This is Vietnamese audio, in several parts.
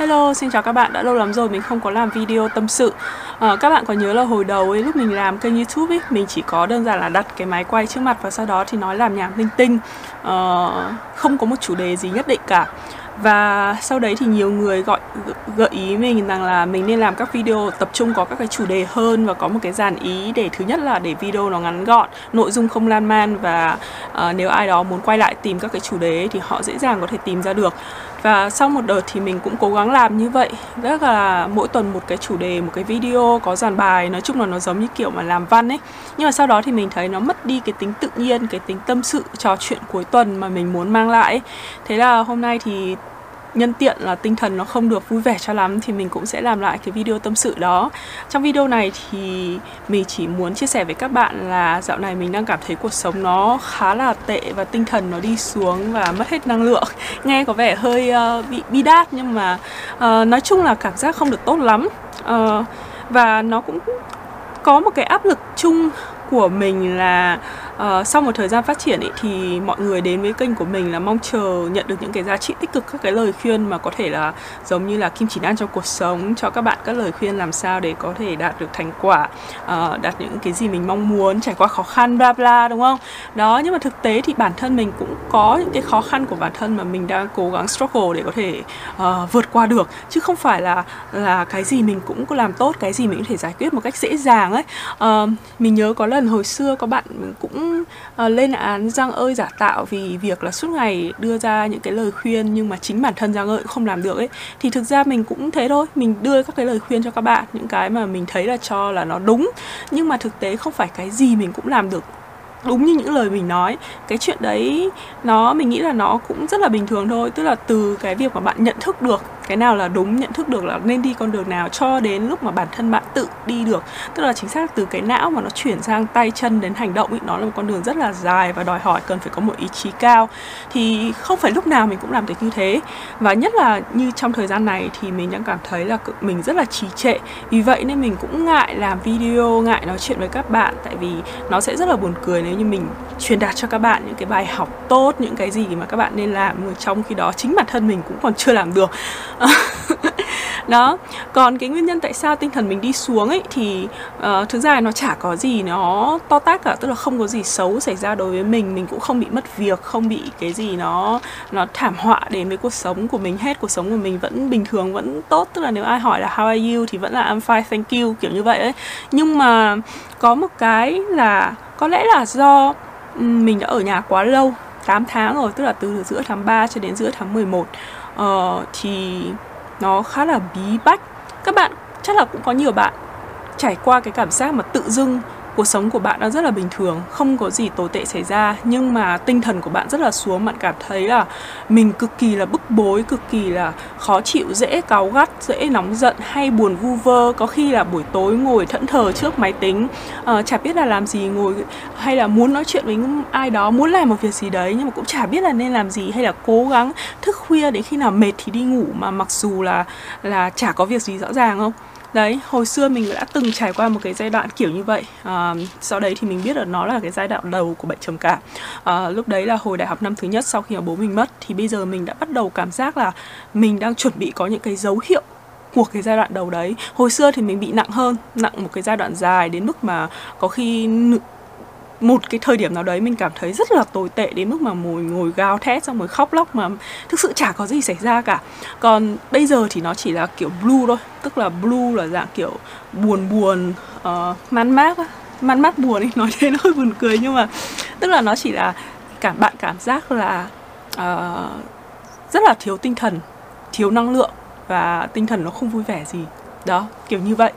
Hello, xin chào các bạn. Đã lâu lắm rồi mình không có làm video tâm sự. À, các bạn có nhớ là hồi đầu ấy lúc mình làm kênh YouTube ấy, mình chỉ có đơn giản là đặt cái máy quay trước mặt và sau đó thì nói làm nhảm linh tinh, à, không có một chủ đề gì nhất định cả và sau đấy thì nhiều người gọi gợi ý mình rằng là mình nên làm các video tập trung có các cái chủ đề hơn và có một cái dàn ý để thứ nhất là để video nó ngắn gọn nội dung không lan man và uh, nếu ai đó muốn quay lại tìm các cái chủ đề ấy, thì họ dễ dàng có thể tìm ra được và sau một đợt thì mình cũng cố gắng làm như vậy rất là, mỗi tuần một cái chủ đề, một cái video có dàn bài, nói chung là nó giống như kiểu mà làm văn ấy nhưng mà sau đó thì mình thấy nó mất đi cái tính tự nhiên, cái tính tâm sự, trò chuyện cuối tuần mà mình muốn mang lại ấy. thế là hôm nay thì nhân tiện là tinh thần nó không được vui vẻ cho lắm thì mình cũng sẽ làm lại cái video tâm sự đó. Trong video này thì mình chỉ muốn chia sẻ với các bạn là dạo này mình đang cảm thấy cuộc sống nó khá là tệ và tinh thần nó đi xuống và mất hết năng lượng. Nghe có vẻ hơi uh, bị bi đát nhưng mà uh, nói chung là cảm giác không được tốt lắm. Uh, và nó cũng có một cái áp lực chung của mình là uh, sau một thời gian phát triển ý, thì mọi người đến với kênh của mình là mong chờ nhận được những cái giá trị tích cực các cái lời khuyên mà có thể là giống như là kim chỉ nam trong cuộc sống cho các bạn các lời khuyên làm sao để có thể đạt được thành quả uh, đạt những cái gì mình mong muốn trải qua khó khăn bla bla đúng không? Đó nhưng mà thực tế thì bản thân mình cũng có những cái khó khăn của bản thân mà mình đang cố gắng struggle để có thể uh, vượt qua được. Chứ không phải là là cái gì mình cũng làm tốt cái gì mình có thể giải quyết một cách dễ dàng ấy. Uh, mình nhớ có lần hồi xưa có bạn cũng uh, lên án Giang ơi giả tạo vì việc là suốt ngày đưa ra những cái lời khuyên nhưng mà chính bản thân Giang ơi cũng không làm được ấy. Thì thực ra mình cũng thế thôi mình đưa các cái lời khuyên cho các bạn những cái mà mình thấy là cho là nó đúng. Nhưng mà thực tế không phải cái gì mình cũng làm được đúng như những lời mình nói. Cái chuyện đấy nó mình nghĩ là nó cũng rất là bình thường thôi. Tức là từ cái việc mà bạn nhận thức được cái nào là đúng nhận thức được là nên đi con đường nào cho đến lúc mà bản thân bạn tự đi được. Tức là chính xác từ cái não mà nó chuyển sang tay chân đến hành động ý, nó là một con đường rất là dài và đòi hỏi cần phải có một ý chí cao. Thì không phải lúc nào mình cũng làm được như thế. Và nhất là như trong thời gian này thì mình đang cảm thấy là mình rất là trì trệ. Vì vậy nên mình cũng ngại làm video ngại nói chuyện với các bạn. Tại vì nó sẽ rất là buồn cười nếu như mình truyền đạt cho các bạn những cái bài học tốt những cái gì mà các bạn nên làm. Trong khi đó chính bản thân mình cũng còn chưa làm được. Đó. Còn cái nguyên nhân tại sao tinh thần mình đi xuống ấy thì uh, thực ra nó chả có gì nó to tác cả tức là không có gì xấu xảy ra đối với mình. Mình cũng không bị mất việc không bị cái gì nó nó thảm họa đến với cuộc sống của mình hết. Cuộc sống của mình vẫn bình thường vẫn tốt. Tức là nếu ai hỏi là how are you? thì vẫn là I'm fine thank you. kiểu như vậy ấy. Nhưng mà có một cái là có lẽ là do mình đã ở nhà quá lâu 8 tháng rồi tức là từ giữa tháng 3 cho đến giữa tháng 11 uh, ờ, thì nó khá là bí bách. Các bạn chắc là cũng có nhiều bạn trải qua cái cảm giác mà tự dưng cuộc sống của bạn đang rất là bình thường không có gì tồi tệ xảy ra nhưng mà tinh thần của bạn rất là xuống bạn cảm thấy là mình cực kỳ là bức bối cực kỳ là khó chịu dễ cáu gắt dễ nóng giận hay buồn vu vơ. Có khi là buổi tối ngồi thẫn thờ trước máy tính uh, chả biết là làm gì ngồi hay là muốn nói chuyện với ai đó muốn làm một việc gì đấy nhưng mà cũng chả biết là nên làm gì hay là cố gắng thức khuya đến khi nào mệt thì đi ngủ. Mà mặc dù là là chả có việc gì rõ ràng không? Đấy hồi xưa mình đã từng trải qua một cái giai đoạn kiểu như vậy. À, sau đấy thì mình biết là nó là cái giai đoạn đầu của bệnh trầm cảm. À, lúc đấy là hồi đại học năm thứ nhất sau khi mà bố mình mất thì bây giờ mình đã bắt đầu cảm giác là mình đang chuẩn bị có những cái dấu hiệu của cái giai đoạn đầu đấy. Hồi xưa thì mình bị nặng hơn nặng một cái giai đoạn dài đến mức mà có khi một cái thời điểm nào đấy mình cảm thấy rất là tồi tệ đến mức mà ngồi ngồi gào thét xong rồi khóc lóc mà thực sự chả có gì xảy ra cả. Còn bây giờ thì nó chỉ là kiểu blue thôi tức là blue là dạng kiểu buồn buồn uh, man mát man mát buồn ấy nói thế nó hơi buồn cười nhưng mà tức là nó chỉ là cảm bạn cảm giác là uh, rất là thiếu tinh thần thiếu năng lượng và tinh thần nó không vui vẻ gì đó kiểu như vậy.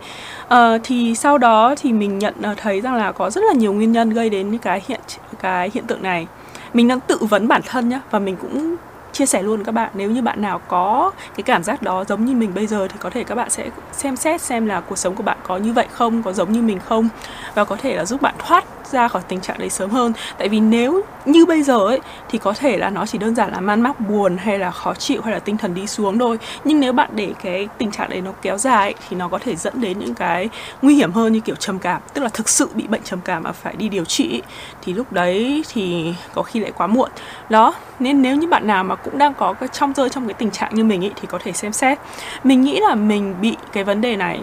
À, thì sau đó thì mình nhận ờ, thấy rằng là có rất là nhiều nguyên nhân gây đến cái hiện cái hiện tượng này. Mình đang tự vấn bản thân nhá và mình cũng chia sẻ luôn các bạn nếu như bạn nào có cái cảm giác đó giống như mình bây giờ thì có thể các bạn sẽ xem xét xem là cuộc sống của bạn có như vậy không có giống như mình không và có thể là giúp bạn thoát ra khỏi tình trạng đấy sớm hơn. Tại vì nếu như bây giờ ấy thì có thể là nó chỉ đơn giản là man mác buồn hay là khó chịu hay là tinh thần đi xuống thôi. Nhưng nếu bạn để cái tình trạng đấy nó kéo dài ấy, thì nó có thể dẫn đến những cái nguy hiểm hơn như kiểu trầm cảm. Tức là thực sự bị bệnh trầm cảm mà phải đi điều trị thì lúc đấy thì có khi lại quá muộn. Đó nên nếu như bạn nào mà cũng đang có cái trong rơi trong cái tình trạng như mình ấy thì có thể xem xét. Mình nghĩ là mình bị cái vấn đề này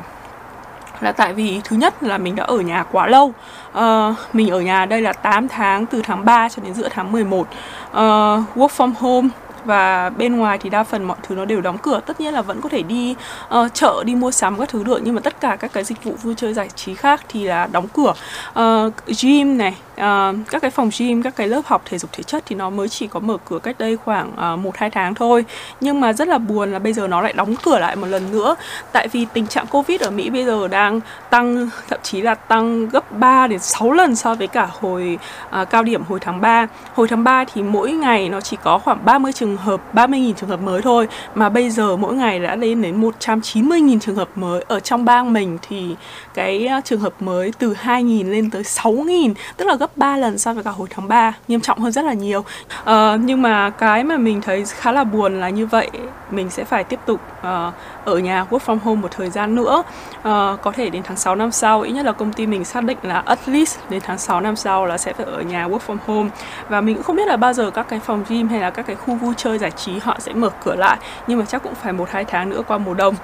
là tại vì thứ nhất là mình đã ở nhà quá lâu. Uh, mình ở nhà đây là 8 tháng từ tháng 3 cho đến giữa tháng 11 uh, ờ, work from home và bên ngoài thì đa phần mọi thứ nó đều đóng cửa. Tất nhiên là vẫn có thể đi uh, chợ đi mua sắm các thứ được nhưng mà tất cả các cái dịch vụ vui chơi giải trí khác thì là đóng cửa. Uh, gym này uh, các cái phòng gym các cái lớp học thể dục thể chất thì nó mới chỉ có mở cửa cách đây khoảng một uh, hai tháng thôi. Nhưng mà rất là buồn là bây giờ nó lại đóng cửa lại một lần nữa. Tại vì tình trạng covid ở mỹ bây giờ đang tăng thậm chí là tăng gấp 3 đến 6 lần so với cả hồi uh, cao điểm hồi tháng 3 hồi tháng 3 thì mỗi ngày nó chỉ có khoảng 30 trường trường hợp 30.000 trường hợp mới thôi. Mà bây giờ mỗi ngày đã lên đến 190.000 trường hợp mới. Ở trong bang mình thì cái trường hợp mới từ 2.000 lên tới 6.000 tức là gấp 3 lần so với cả hồi tháng 3 nghiêm trọng hơn rất là nhiều. Uh, nhưng mà cái mà mình thấy khá là buồn là như vậy. Mình sẽ phải tiếp tục uh, ở nhà work from home một thời gian nữa. Uh, có thể đến tháng 6 năm sau ít nhất là công ty mình xác định là at least đến tháng 6 năm sau là sẽ phải ở nhà work from home. Và mình cũng không biết là bao giờ các cái phòng gym hay là các cái khu vui chơi giải trí họ sẽ mở cửa lại. Nhưng mà chắc cũng phải một hai tháng nữa qua mùa đông.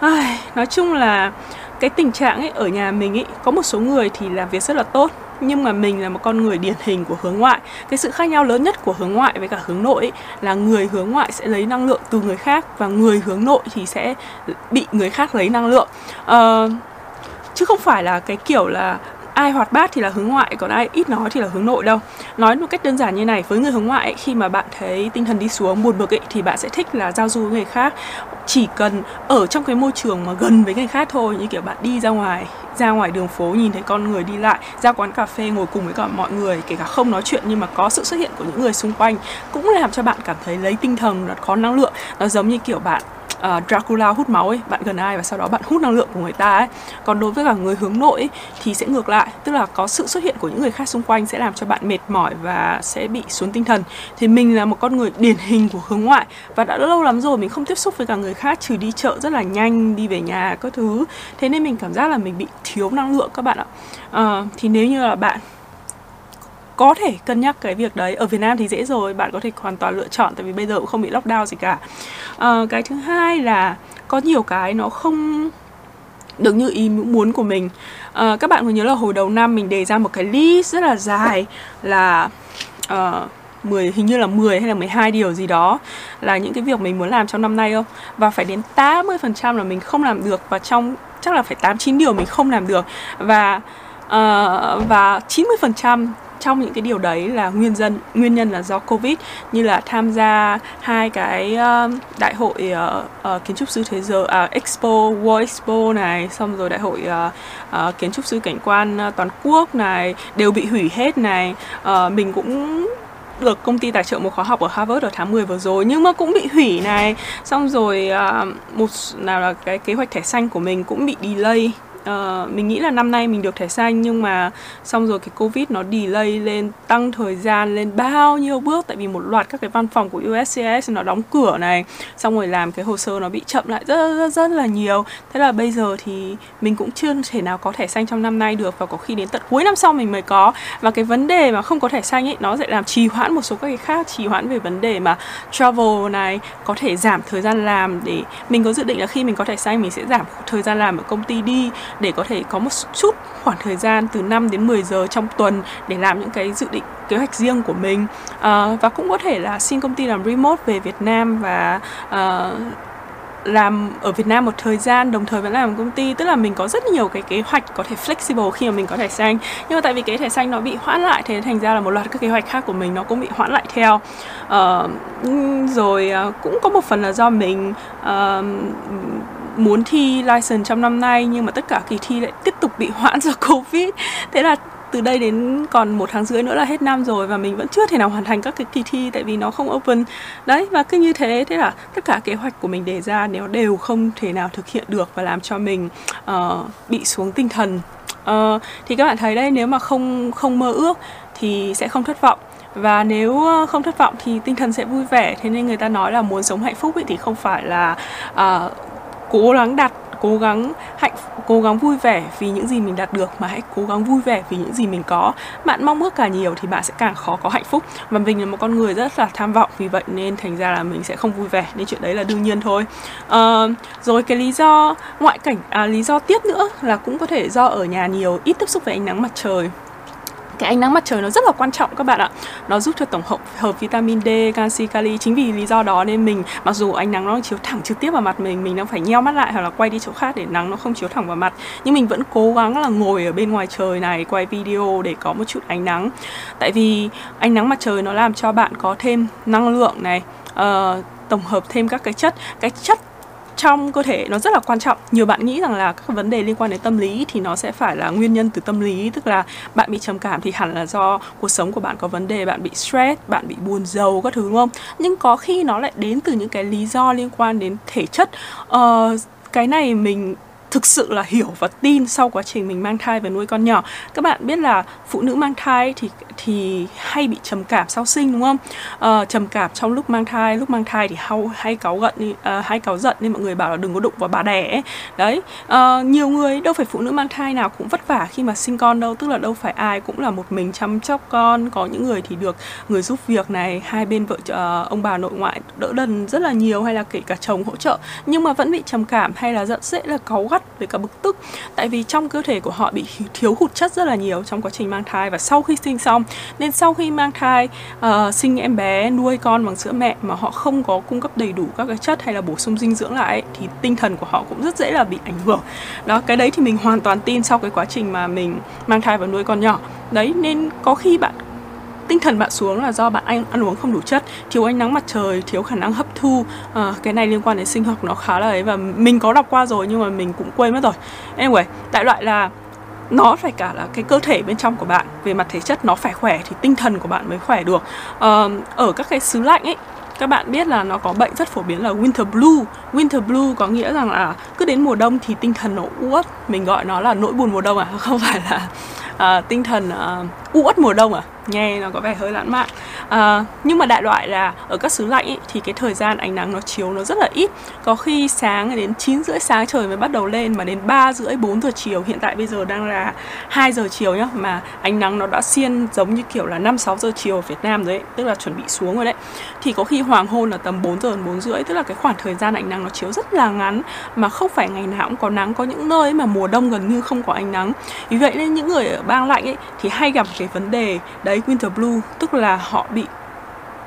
Ai, nói chung là cái tình trạng ấy ở nhà mình ấy có một số người thì làm việc rất là tốt nhưng mà mình là một con người điển hình của hướng ngoại. Cái sự khác nhau lớn nhất của hướng ngoại với cả hướng nội ấy, là người hướng ngoại sẽ lấy năng lượng từ người khác và người hướng nội thì sẽ bị người khác lấy năng lượng. Uh, chứ không phải là cái kiểu là ai hoạt bát thì là hướng ngoại còn ai ít nói thì là hướng nội đâu. Nói một cách đơn giản như này với người hướng ngoại ấy, khi mà bạn thấy tinh thần đi xuống buồn bực ấy thì bạn sẽ thích là giao du với người khác. Chỉ cần ở trong cái môi trường mà gần với người khác thôi như kiểu bạn đi ra ngoài ra ngoài đường phố nhìn thấy con người đi lại ra quán cà phê ngồi cùng với cả mọi người kể cả không nói chuyện nhưng mà có sự xuất hiện của những người xung quanh cũng làm cho bạn cảm thấy lấy tinh thần nó có năng lượng. Nó giống như kiểu bạn uh, Dracula hút máu ấy bạn gần ai và sau đó bạn hút năng lượng của người ta ấy. Còn đối với cả người hướng nội ấy, thì sẽ ngược lại tức là có sự xuất hiện của những người khác xung quanh sẽ làm cho bạn mệt mỏi và sẽ bị xuống tinh thần. Thì mình là một con người điển hình của hướng ngoại và đã lâu lắm rồi mình không tiếp xúc với cả người khác trừ đi chợ rất là nhanh đi về nhà các thứ. Thế nên mình cảm giác là mình bị thiếu năng lượng các bạn ạ. Uh, thì nếu như là bạn có thể cân nhắc cái việc đấy. Ở Việt Nam thì dễ rồi bạn có thể hoàn toàn lựa chọn tại vì bây giờ cũng không bị lockdown gì cả. À, cái thứ hai là có nhiều cái nó không được như ý muốn của mình. À, các bạn có nhớ là hồi đầu năm mình đề ra một cái list rất là dài là ờ, uh, 10 hình như là 10 hay là 12 điều gì đó là những cái việc mình muốn làm trong năm nay không? Và phải đến 80% là mình không làm được và trong chắc là phải 8 9 điều mình không làm được. Và uh, và 90% trong những cái điều đấy là nguyên dân nguyên nhân là do covid như là tham gia hai cái uh, đại hội uh, uh, kiến trúc sư thế giới uh, expo world expo này xong rồi đại hội uh, uh, kiến trúc sư cảnh quan uh, toàn quốc này đều bị hủy hết này. Uh, mình cũng được công ty tài trợ một khóa học ở Harvard ở tháng 10 vừa rồi nhưng mà cũng bị hủy này. Xong rồi uh, một nào là cái kế hoạch thẻ xanh của mình cũng bị delay uh, mình nghĩ là năm nay mình được thẻ xanh nhưng mà xong rồi cái covid nó delay lên tăng thời gian lên bao nhiêu bước. Tại vì một loạt các cái văn phòng của USCIS nó đóng cửa này xong rồi làm cái hồ sơ nó bị chậm lại rất rất rất là nhiều. Thế là bây giờ thì mình cũng chưa thể nào có thẻ xanh trong năm nay được và có khi đến tận cuối năm sau mình mới có. Và cái vấn đề mà không có thẻ xanh ấy nó sẽ làm trì hoãn một số các cái khác trì hoãn về vấn đề mà travel này có thể giảm thời gian làm để mình có dự định là khi mình có thẻ xanh mình sẽ giảm thời gian làm ở công ty đi để có thể có một chút khoảng thời gian từ 5 đến 10 giờ trong tuần để làm những cái dự định kế hoạch riêng của mình. Uh, và cũng có thể là xin công ty làm remote về Việt Nam và uh, làm ở Việt Nam một thời gian đồng thời vẫn làm công ty. Tức là mình có rất nhiều cái kế hoạch có thể flexible khi mà mình có thẻ xanh. Nhưng mà tại vì cái thẻ xanh nó bị hoãn lại thế thành ra là một loạt các kế hoạch khác của mình nó cũng bị hoãn lại theo. Uh, rồi uh, cũng có một phần là do mình uh, muốn thi license trong năm nay nhưng mà tất cả kỳ thi lại tiếp tục bị hoãn do covid. Thế là từ đây đến còn một tháng rưỡi nữa là hết năm rồi và mình vẫn chưa thể nào hoàn thành các cái kỳ thi tại vì nó không open. Đấy và cứ như thế thế là tất cả kế hoạch của mình đề ra nếu đều không thể nào thực hiện được và làm cho mình uh, bị xuống tinh thần. Uh, thì các bạn thấy đây nếu mà không không mơ ước thì sẽ không thất vọng. Và nếu ờ, không thất vọng thì tinh thần sẽ vui vẻ. Thế nên người ta nói là muốn sống hạnh phúc ấy thì không phải là uh, cố gắng đặt cố gắng hạnh cố gắng vui vẻ vì những gì mình đạt được mà hãy cố gắng vui vẻ vì những gì mình có. Bạn mong ước càng nhiều thì bạn sẽ càng khó có hạnh phúc. Và mình là một con người rất là tham vọng vì vậy nên thành ra là mình sẽ không vui vẻ. Nên chuyện đấy là đương nhiên thôi. À, rồi cái lý do ngoại cảnh à, lý do tiếp nữa là cũng có thể do ở nhà nhiều ít tiếp xúc với ánh nắng mặt trời cái ánh nắng mặt trời nó rất là quan trọng các bạn ạ. Nó giúp cho tổng hợp hợp vitamin D canxi kali. Chính vì lý do đó nên mình mặc dù ánh nắng nó chiếu thẳng trực tiếp vào mặt mình mình đang phải nheo mắt lại hoặc là quay đi chỗ khác để nắng nó không chiếu thẳng vào mặt. Nhưng mình vẫn cố gắng là ngồi ở bên ngoài trời này quay video để có một chút ánh nắng. Tại vì ánh nắng mặt trời nó làm cho bạn có thêm năng lượng này uh, tổng hợp thêm các cái chất. Cái chất trong cơ thể nó rất là quan trọng. Nhiều bạn nghĩ rằng là các vấn đề liên quan đến tâm lý thì nó sẽ phải là nguyên nhân từ tâm lý tức là bạn bị trầm cảm thì hẳn là do cuộc sống của bạn có vấn đề bạn bị stress bạn bị buồn giàu các thứ đúng không? Nhưng có khi nó lại đến từ những cái lý do liên quan đến thể chất. Uh, cái này mình thực sự là hiểu và tin sau quá trình mình mang thai và nuôi con nhỏ. Các bạn biết là phụ nữ mang thai thì thì hay bị trầm cảm sau sinh đúng không? Uh, trầm cảm trong lúc mang thai lúc mang thai thì hay hay cáu giận uh, à, hay cáu giận nên mọi người bảo là đừng có đụng vào bà đẻ ấy. đấy uh, nhiều người đâu phải phụ nữ mang thai nào cũng vất vả khi mà sinh con đâu tức là đâu phải ai cũng là một mình chăm sóc con. Có những người thì được người giúp việc này hai bên vợ uh, ông bà nội ngoại đỡ đần rất là nhiều hay là kể cả chồng hỗ trợ nhưng mà vẫn bị trầm cảm hay là giận dễ là cáu gắt với cả bực tức. Tại vì trong cơ thể của họ bị thiếu hụt chất rất là nhiều trong quá trình mang thai và sau khi sinh xong. Nên sau khi mang thai uh, sinh em bé nuôi con bằng sữa mẹ mà họ không có cung cấp đầy đủ các cái chất hay là bổ sung dinh dưỡng lại thì tinh thần của họ cũng rất dễ là bị ảnh hưởng. Đó cái đấy thì mình hoàn toàn tin sau cái quá trình mà mình mang thai và nuôi con nhỏ. Đấy nên có khi bạn tinh thần bạn xuống là do bạn ăn, ăn uống không đủ chất thiếu ánh nắng mặt trời thiếu khả năng hấp thu. À, cái này liên quan đến sinh học nó khá là ấy và mình có đọc qua rồi nhưng mà mình cũng quên mất rồi. Anyway đại loại là nó phải cả là cái cơ thể bên trong của bạn về mặt thể chất nó phải khỏe thì tinh thần của bạn mới khỏe được. À, ở các cái xứ lạnh ấy các bạn biết là nó có bệnh rất phổ biến là winter blue. Winter blue có nghĩa rằng là cứ đến mùa đông thì tinh thần nó uất mình gọi nó là nỗi buồn mùa đông à không phải là uh, tinh thần uh, uất mùa đông à? Nghe nó có vẻ hơi lãng mạn. À, nhưng mà đại loại là ở các xứ lạnh ý, thì cái thời gian ánh nắng nó chiếu nó rất là ít. Có khi sáng đến 9 rưỡi sáng trời mới bắt đầu lên mà đến 3 rưỡi 4 giờ chiều hiện tại bây giờ đang là 2 giờ chiều nhá mà ánh nắng nó đã xiên giống như kiểu là 5 6 giờ chiều ở Việt Nam đấy tức là chuẩn bị xuống rồi đấy thì có khi hoàng hôn là tầm 4 giờ đến 4 rưỡi, tức là cái khoảng thời gian ánh nắng nó chiếu rất là ngắn, mà không phải ngày nào cũng có nắng, có những nơi mà mùa đông gần như không có ánh nắng. Vì vậy nên những người ở bang lạnh ấy thì hay gặp cái vấn đề đấy đấy, winter blue, tức là họ bị,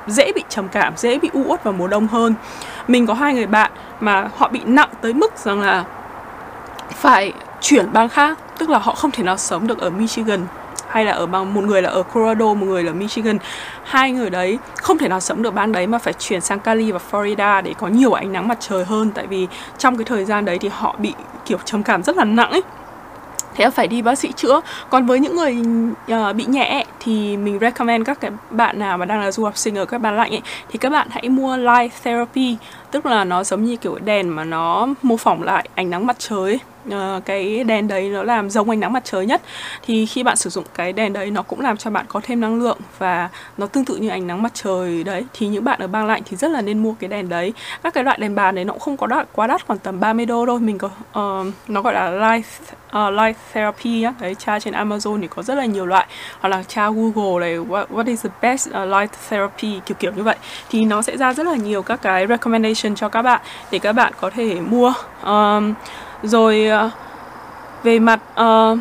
dễ bị trầm cảm, dễ bị u uất vào mùa đông hơn. Mình có hai người bạn mà họ bị nặng tới mức rằng là phải chuyển bang khác, tức là họ không thể nào sống được ở Michigan hay là ở bằng một người là ở Colorado một người là Michigan. Hai người đấy không thể nào sống được bang đấy mà phải chuyển sang Cali và Florida để có nhiều ánh nắng mặt trời hơn. Tại vì trong cái thời gian đấy thì họ bị kiểu trầm cảm rất là nặng ấy. Thế phải đi bác sĩ chữa. Còn với những người uh, bị nhẹ thì mình recommend các cái bạn nào mà đang là du học sinh ở các bang lạnh ấy thì các bạn hãy mua light therapy. Tức là nó giống như kiểu đèn mà nó mô phỏng lại ánh nắng mặt trời ấy uh, cái đèn đấy nó làm giống ánh nắng mặt trời nhất. Thì khi bạn sử dụng cái đèn đấy nó cũng làm cho bạn có thêm năng lượng và nó tương tự như ánh nắng mặt trời đấy. Thì những bạn ở bang lạnh thì rất là nên mua cái đèn đấy. Các cái loại đèn bàn đấy nó cũng không có đắt quá đắt khoảng tầm 30 đô thôi. Mình có uh, nó gọi là light uh, ờ, light therapy á. Đấy tra trên Amazon thì có rất là nhiều loại. Hoặc là tra Google này what, what is the best uh, light therapy kiểu kiểu như vậy. Thì nó sẽ ra rất là nhiều các cái recommendation cho các bạn để các bạn có thể mua. Um, rồi uh, về mặt uh,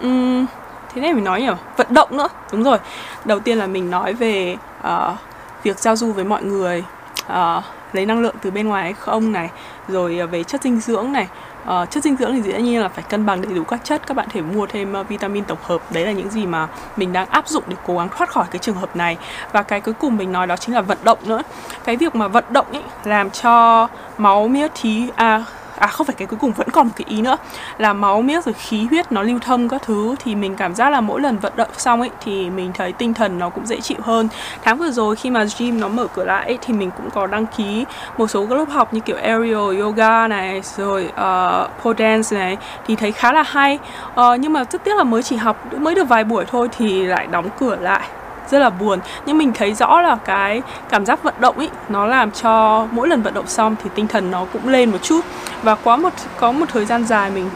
um, thế này mình nói nhỉ? Vận động nữa. Đúng rồi. Đầu tiên là mình nói về uh, việc giao du với mọi người uh, lấy năng lượng từ bên ngoài hay không này rồi uh, về chất dinh dưỡng này. Uh, chất dinh dưỡng thì dĩ nhiên là phải cân bằng đầy đủ các chất. Các bạn thể mua thêm uh, vitamin tổng hợp. Đấy là những gì mà mình đang áp dụng để cố gắng thoát khỏi cái trường hợp này. Và cái cuối cùng mình nói đó chính là vận động nữa. Cái việc mà vận động ấy làm cho máu huyết thí à à không phải cái cuối cùng vẫn còn một cái ý nữa là máu miếc rồi khí huyết nó lưu thông các thứ thì mình cảm giác là mỗi lần vận động xong ấy thì mình thấy tinh thần nó cũng dễ chịu hơn. Tháng vừa rồi khi mà gym nó mở cửa lại ấy, thì mình cũng có đăng ký một số các lớp học như kiểu aerial yoga này rồi uh, pole dance này thì thấy khá là hay. Uh, nhưng mà rất tiếc là mới chỉ học mới được vài buổi thôi thì lại đóng cửa lại rất là buồn. Nhưng mình thấy rõ là cái cảm giác vận động ấy nó làm cho mỗi lần vận động xong thì tinh thần nó cũng lên một chút. Và quá một có một thời gian dài mình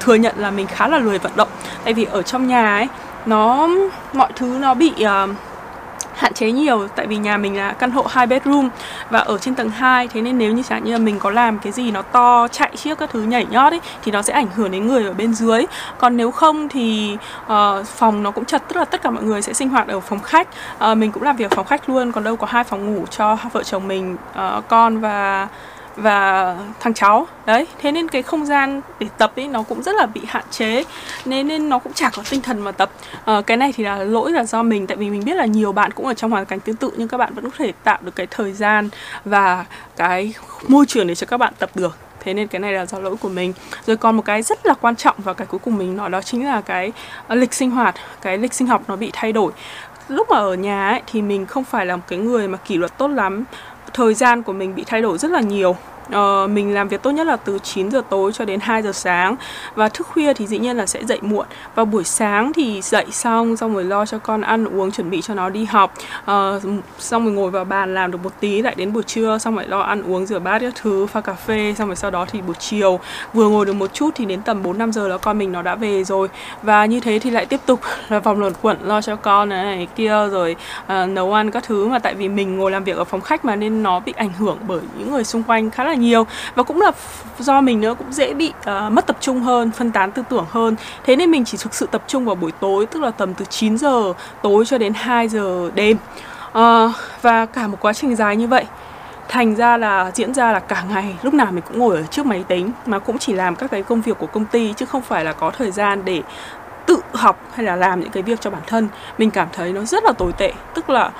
thừa nhận là mình khá là lười vận động. Tại vì ở trong nhà ấy nó mọi thứ nó bị uh, hạn chế nhiều tại vì nhà mình là căn hộ hai bedroom và ở trên tầng 2 thế nên nếu như chẳng như là mình có làm cái gì nó to chạy chiếc các thứ nhảy nhót ấy thì nó sẽ ảnh hưởng đến người ở bên dưới. Còn nếu không thì uh, phòng nó cũng chật tức là tất cả mọi người sẽ sinh hoạt ở phòng khách. Uh, mình cũng làm việc ở phòng khách luôn còn đâu có hai phòng ngủ cho vợ chồng mình uh, con và và thằng cháu. Đấy thế nên cái không gian để tập ấy nó cũng rất là bị hạn chế. Nên nên nó cũng chả có tinh thần mà tập. À, cái này thì là lỗi là do mình tại vì mình biết là nhiều bạn cũng ở trong hoàn cảnh tương tự nhưng các bạn vẫn có thể tạo được cái thời gian và cái môi trường để cho các bạn tập được. Thế nên cái này là do lỗi của mình. Rồi còn một cái rất là quan trọng và cái cuối cùng mình nói đó chính là cái ờ, lịch sinh hoạt. Cái lịch sinh học nó bị thay đổi. Lúc mà ở nhà ấy, thì mình không phải là một cái người mà kỷ luật tốt lắm thời gian của mình bị thay đổi rất là nhiều. Uh, mình làm việc tốt nhất là từ 9 giờ tối cho đến 2 giờ sáng. Và thức khuya thì dĩ nhiên là sẽ dậy muộn. Và buổi sáng thì dậy xong xong rồi lo cho con ăn uống chuẩn bị cho nó đi học. Uh, xong rồi ngồi vào bàn làm được một tí lại đến buổi trưa xong rồi lo ăn uống rửa bát các thứ pha cà phê xong rồi sau đó thì buổi chiều. Vừa ngồi được một chút thì đến tầm 4 5 giờ là con mình nó đã về rồi. Và như thế thì lại tiếp tục là vòng luẩn quẩn lo cho con này, này kia rồi uh, nấu ăn các thứ. Mà tại vì mình ngồi làm việc ở phòng khách mà nên nó bị ảnh hưởng bởi những người xung quanh khá là là nhiều. Và cũng là do mình nữa cũng dễ bị uh, mất tập trung hơn phân tán tư tưởng hơn. Thế nên mình chỉ thực sự tập trung vào buổi tối tức là tầm từ 9 giờ tối cho đến 2 giờ đêm. Uh, và cả một quá trình dài như vậy thành ra là diễn ra là cả ngày lúc nào mình cũng ngồi ở trước máy tính mà cũng chỉ làm các cái công việc của công ty chứ không phải là có thời gian để tự học hay là làm những cái việc cho bản thân. Mình cảm thấy nó rất là tồi tệ tức là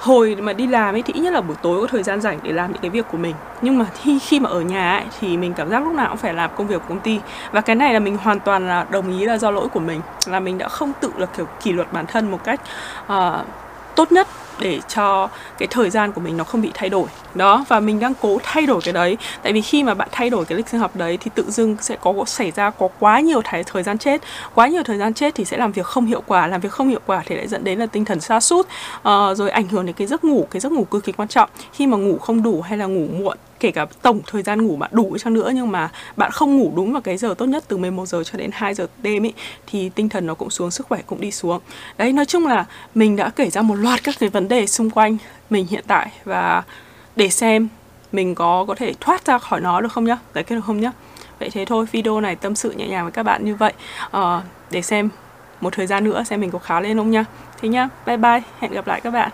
hồi mà đi làm ấy thì ít nhất là buổi tối có thời gian rảnh để làm những cái việc của mình. Nhưng mà khi khi mà ở nhà ấy thì mình cảm giác lúc nào cũng phải làm công việc của công ty. Và cái này là mình hoàn toàn là đồng ý là do lỗi của mình là mình đã không tự là kiểu kỷ luật bản thân một cách uh, tốt nhất để cho cái thời gian của mình nó không bị thay đổi. Đó và mình đang cố thay đổi cái đấy. Tại vì khi mà bạn thay đổi cái lịch sinh học đấy thì tự dưng sẽ có xảy ra có quá nhiều thái thời gian chết. Quá nhiều thời gian chết thì sẽ làm việc không hiệu quả làm việc không hiệu quả thì lại dẫn đến là tinh thần sa sút uh, rồi ảnh hưởng đến cái giấc ngủ cái giấc ngủ cực kỳ quan trọng. Khi mà ngủ không đủ hay là ngủ muộn kể cả tổng thời gian ngủ bạn đủ chăng nữa nhưng mà bạn không ngủ đúng vào cái giờ tốt nhất từ 11 giờ cho đến 2 giờ đêm ấy thì tinh thần nó cũng xuống sức khỏe cũng đi xuống. Đấy nói chung là mình đã kể ra một loạt các cái vấn đề xung quanh mình hiện tại và để xem mình có có thể thoát ra khỏi nó được không nhá? Giải quyết được không nhá? Vậy thế thôi video này tâm sự nhẹ nhàng với các bạn như vậy. À, để xem một thời gian nữa xem mình có khá lên không nhá. Thế nhá bye bye hẹn gặp lại các bạn.